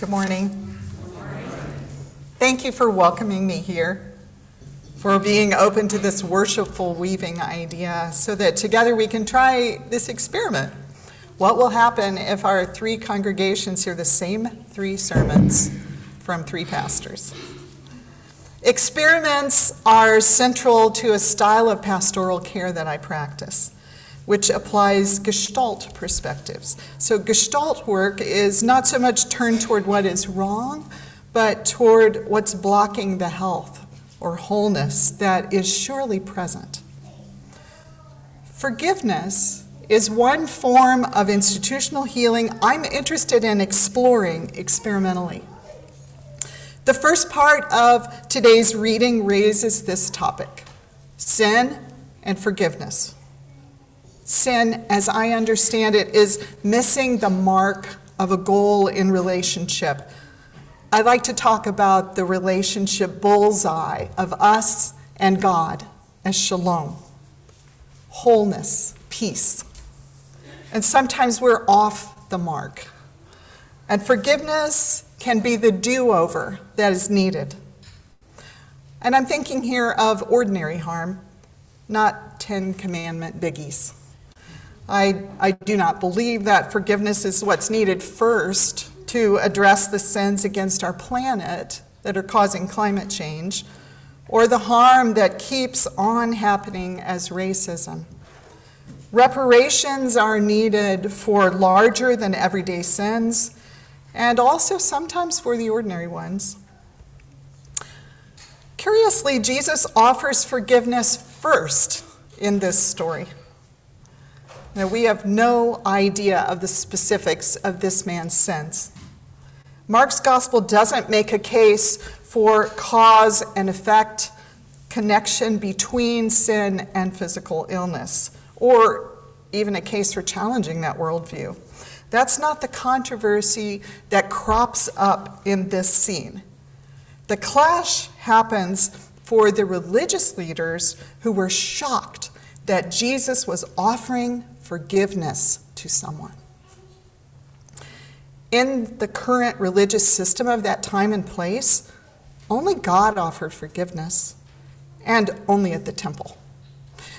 Good morning. Thank you for welcoming me here, for being open to this worshipful weaving idea, so that together we can try this experiment. What will happen if our three congregations hear the same three sermons from three pastors? Experiments are central to a style of pastoral care that I practice which applies Gestalt perspectives. So, Gestalt work is not so much turned toward what is wrong, but toward what's blocking the health or wholeness that is surely present. Forgiveness is one form of institutional healing I'm interested in exploring experimentally. The first part of today's reading raises this topic sin and forgiveness. Sin, as I understand it, is missing the mark of a goal in relationship. I'd like to talk about the relationship bullseye of us and God as shalom, wholeness, peace. And sometimes we're off the mark. And forgiveness can be the do over that is needed. And I'm thinking here of ordinary harm, not Ten Commandment biggies. I, I do not believe that forgiveness is what's needed first to address the sins against our planet that are causing climate change or the harm that keeps on happening as racism. Reparations are needed for larger than everyday sins and also sometimes for the ordinary ones. Curiously, Jesus offers forgiveness first in this story. Now, we have no idea of the specifics of this man's sins. Mark's gospel doesn't make a case for cause and effect connection between sin and physical illness, or even a case for challenging that worldview. That's not the controversy that crops up in this scene. The clash happens for the religious leaders who were shocked that Jesus was offering forgiveness to someone. In the current religious system of that time and place, only God offered forgiveness, and only at the temple.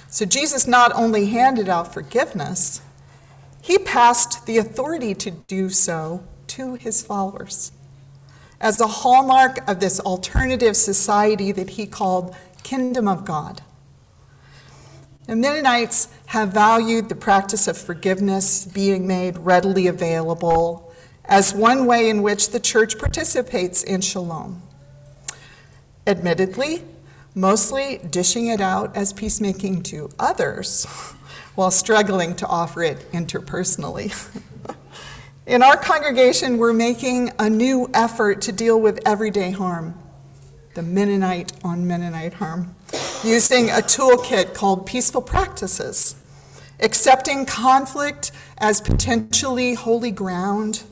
So Jesus not only handed out forgiveness, he passed the authority to do so to his followers. As a hallmark of this alternative society that he called Kingdom of God. The Mennonites have valued the practice of forgiveness being made readily available as one way in which the church participates in shalom. Admittedly, mostly dishing it out as peacemaking to others while struggling to offer it interpersonally. in our congregation, we're making a new effort to deal with everyday harm, the Mennonite on Mennonite harm using a toolkit called Peaceful Practices, accepting conflict as potentially holy ground,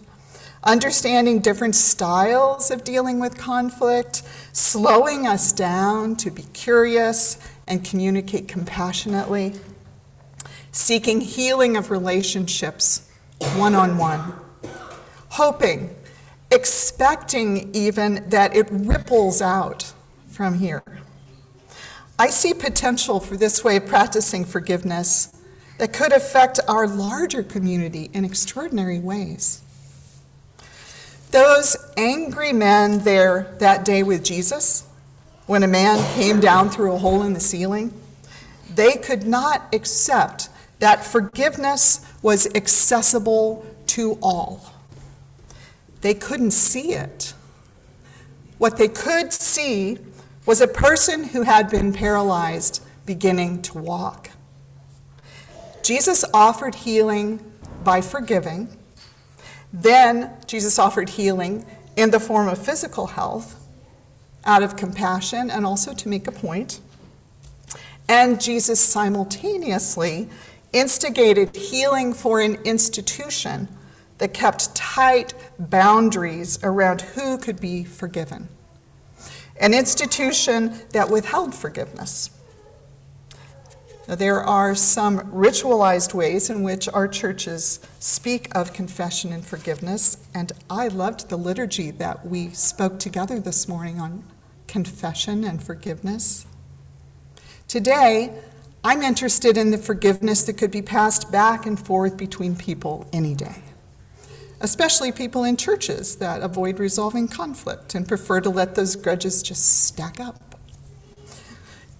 understanding different styles of dealing with conflict, slowing us down to be curious and communicate compassionately, seeking healing of relationships one on one, hoping, expecting even that it ripples out from here. I see potential for this way of practicing forgiveness that could affect our larger community in extraordinary ways. Those angry men there that day with Jesus, when a man came down through a hole in the ceiling, they could not accept that forgiveness was accessible to all. They couldn't see it. What they could see was a person who had been paralyzed beginning to walk. Jesus offered healing by forgiving. Then Jesus offered healing in the form of physical health out of compassion and also to make a point. And Jesus simultaneously instigated healing for an institution that kept tight boundaries around who could be forgiven an institution that withheld forgiveness. There are some ritualized ways in which our churches speak of confession and forgiveness, and I loved the liturgy that we spoke together this morning on confession and forgiveness. Today, I'm interested in the forgiveness that could be passed back and forth between people any day, especially people in churches that avoid resolving conflict and prefer to let those grudges just stack up.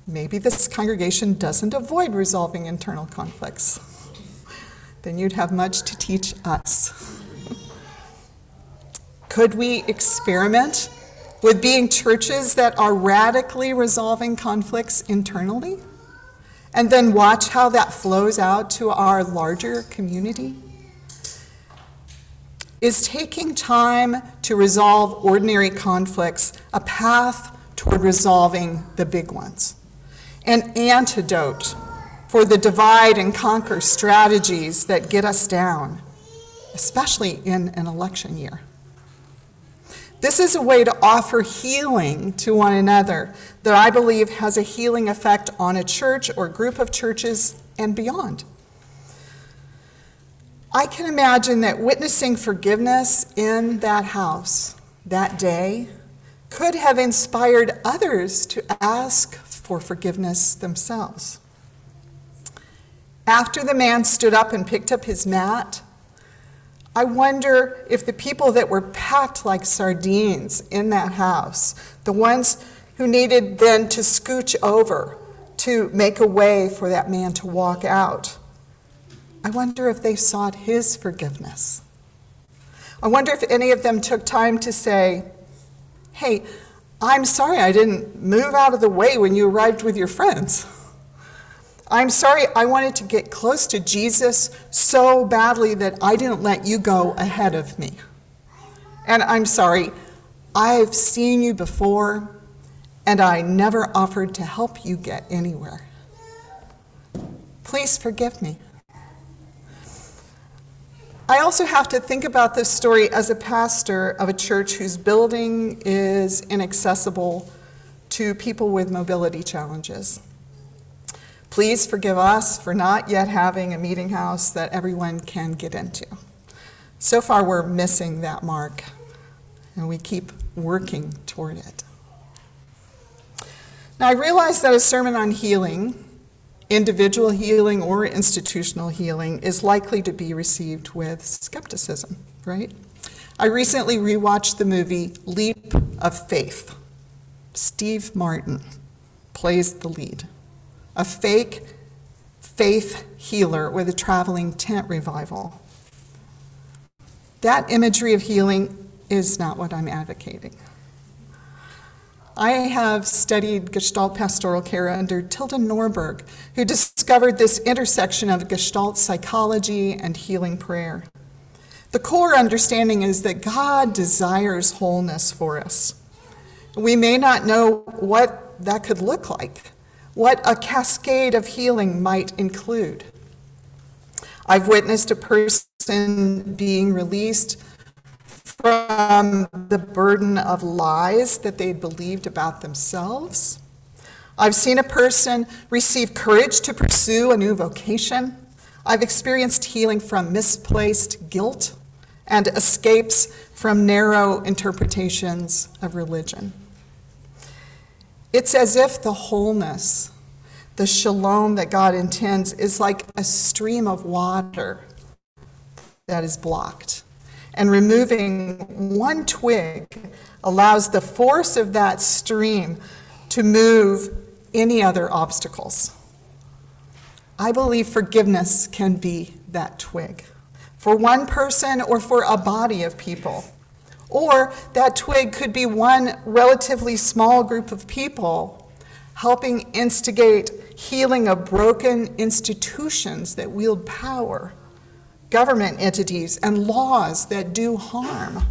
Maybe this congregation doesn't avoid resolving internal conflicts. Then you'd have much to teach us. Could we experiment with being churches that are radically resolving conflicts internally? And then watch how that flows out to our larger community? Is taking time to resolve ordinary conflicts a path toward resolving the big ones? an antidote for the divide and conquer strategies that get us down, especially in an election year. This is a way to offer healing to one another that I believe has a healing effect on a church or group of churches and beyond. I can imagine that witnessing forgiveness in that house that day could have inspired others to ask for forgiveness themselves. After the man stood up and picked up his mat, I wonder if the people that were packed like sardines in that house, the ones who needed then to scooch over to make a way for that man to walk out, I wonder if they sought his forgiveness. I wonder if any of them took time to say, Hey, I'm sorry I didn't move out of the way when you arrived with your friends. I'm sorry I wanted to get close to Jesus so badly that I didn't let you go ahead of me. And I'm sorry, I've seen you before and I never offered to help you get anywhere. Please forgive me. I also have to think about this story as a pastor of a church whose building is inaccessible to people with mobility challenges. Please forgive us for not yet having a meeting house that everyone can get into. So far, we're missing that mark, and we keep working toward it. Now, I realize that a sermon on healing individual healing or institutional healing is likely to be received with skepticism, right? I recently rewatched the movie Leap of Faith. Steve Martin plays the lead, a fake faith healer with a traveling tent revival. That imagery of healing is not what I'm advocating. I have studied Gestalt pastoral care under Tilda Norberg, who discovered this intersection of Gestalt psychology and healing prayer. The core understanding is that God desires wholeness for us. We may not know what that could look like, what a cascade of healing might include. I've witnessed a person being released from the burden of lies that they believed about themselves. I've seen a person receive courage to pursue a new vocation. I've experienced healing from misplaced guilt and escapes from narrow interpretations of religion. It's as if the wholeness, the shalom that God intends, is like a stream of water that is blocked and removing one twig allows the force of that stream to move any other obstacles. I believe forgiveness can be that twig for one person or for a body of people. Or that twig could be one relatively small group of people helping instigate healing of broken institutions that wield power government entities, and laws that do harm.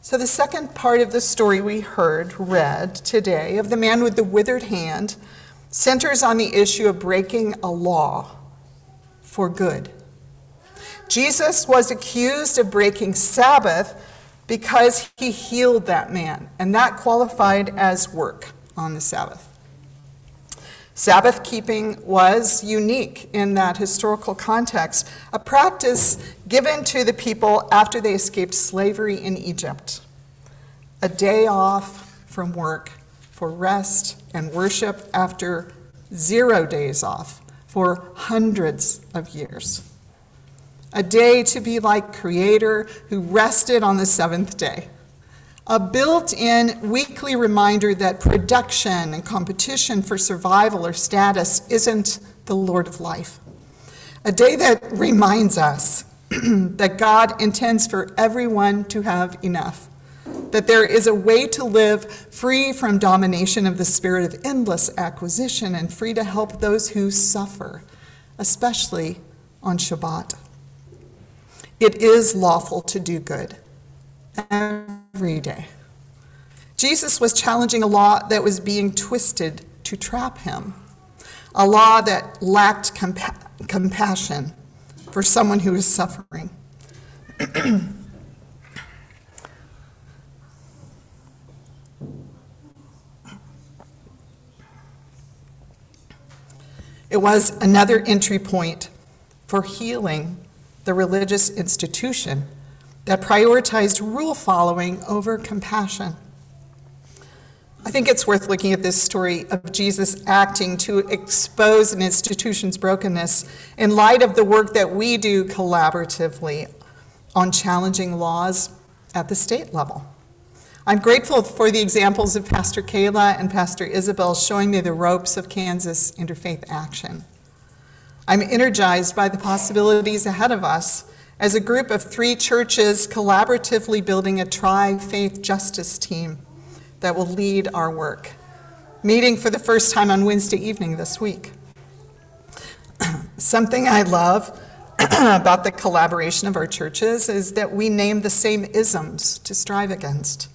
So, the second part of the story we heard read today of the man with the withered hand centers on the issue of breaking a law for good. Jesus was accused of breaking Sabbath because he healed that man, and that qualified as work on the Sabbath. Sabbath keeping was unique in that historical context, a practice given to the people after they escaped slavery in Egypt. A day off from work for rest and worship after zero days off for hundreds of years. A day to be like Creator who rested on the seventh day a built in weekly reminder that production and competition for survival or status isn't the Lord of life. A day that reminds us that God intends for everyone to have enough, that there is a way to live free from domination of the spirit of endless acquisition and free to help those who suffer, especially on Shabbat. It is lawful to do good every day. Jesus was challenging a law that was being twisted to trap him, a law that lacked compa- compassion for someone who is suffering. it was another entry point for healing the religious institution that prioritized rule following over compassion. I think it's worth looking at this story of Jesus acting to expose an institution's brokenness in light of the work that we do collaboratively on challenging laws at the state level. I'm grateful for the examples of Pastor Kayla and Pastor Isabel showing me the ropes of Kansas interfaith action. I'm energized by the possibilities ahead of us as a group of three churches collaboratively building a tri faith justice team that will lead our work, meeting for the first time on Wednesday evening this week. Something I love about the collaboration of our churches is that we name the same isms to strive against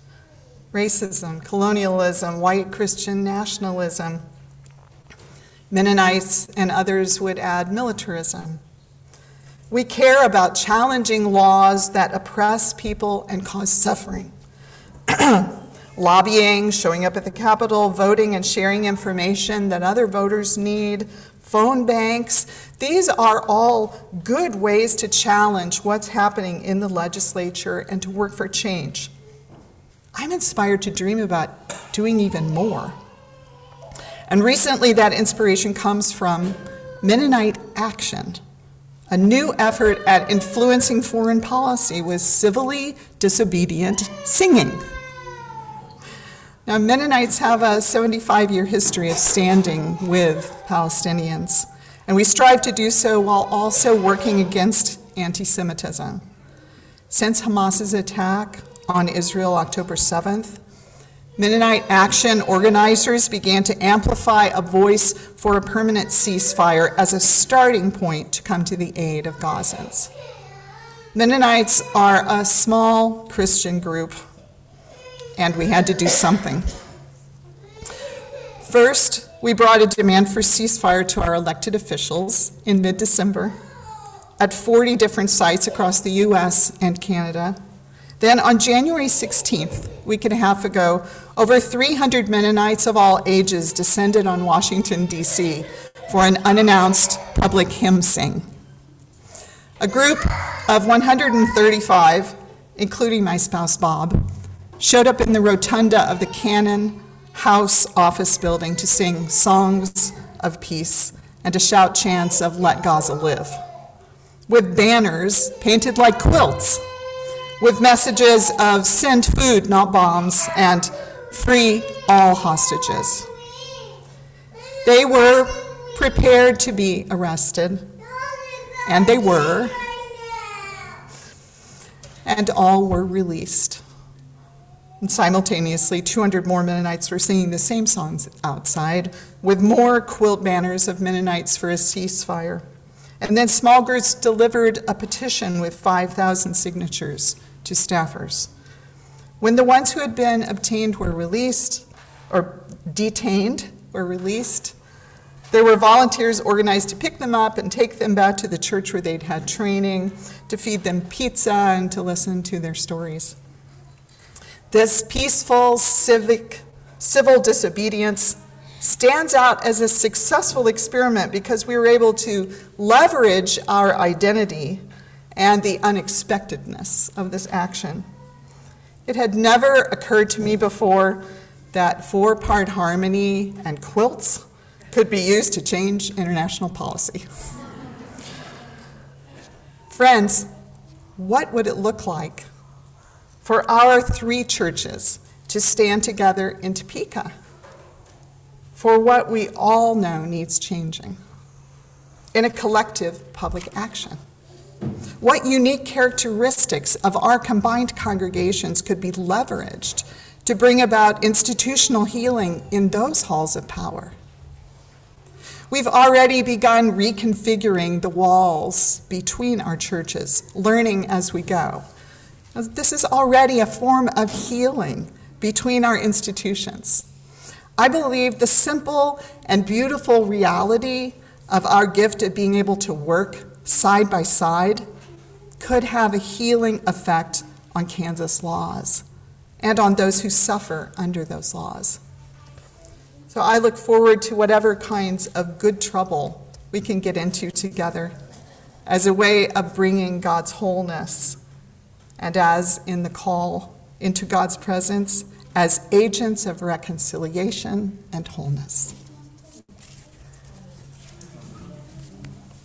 racism, colonialism, white Christian nationalism. Mennonites and others would add militarism. We care about challenging laws that oppress people and cause suffering. Lobbying, showing up at the Capitol, voting and sharing information that other voters need, phone banks, these are all good ways to challenge what's happening in the legislature and to work for change. I'm inspired to dream about doing even more. And recently, that inspiration comes from Mennonite Action a new effort at influencing foreign policy with civilly disobedient singing. Now, Mennonites have a 75 year history of standing with Palestinians, and we strive to do so while also working against anti Semitism. Since Hamas's attack on Israel October 7th, Mennonite Action organizers began to amplify a voice for a permanent ceasefire as a starting point to come to the aid of Gazans. Mennonites are a small Christian group, and we had to do something. First, we brought a demand for ceasefire to our elected officials in mid December at 40 different sites across the US and Canada then on January 16th, a week and a half ago, over 300 Mennonites of all ages descended on Washington, D.C. for an unannounced public hymn sing. A group of 135, including my spouse Bob, showed up in the rotunda of the Cannon House office building to sing songs of peace and to shout chants of Let Gaza Live, with banners painted like quilts with messages of send food, not bombs, and free all hostages. They were prepared to be arrested, and they were, and all were released. And simultaneously, 200 more Mennonites were singing the same songs outside, with more quilt banners of Mennonites for a ceasefire. And then small groups delivered a petition with 5,000 signatures to staffers. When the ones who had been obtained were released, or detained were released, there were volunteers organized to pick them up and take them back to the church where they'd had training, to feed them pizza and to listen to their stories. This peaceful civic civil disobedience stands out as a successful experiment because we were able to leverage our identity and the unexpectedness of this action. It had never occurred to me before that four part harmony and quilts could be used to change international policy. Friends, what would it look like for our three churches to stand together in Topeka for what we all know needs changing in a collective public action? What unique characteristics of our combined congregations could be leveraged to bring about institutional healing in those halls of power? We've already begun reconfiguring the walls between our churches, learning as we go. This is already a form of healing between our institutions. I believe the simple and beautiful reality of our gift of being able to work side by side could have a healing effect on Kansas laws and on those who suffer under those laws. So I look forward to whatever kinds of good trouble we can get into together as a way of bringing God's wholeness and as in the call into God's presence as agents of reconciliation and wholeness.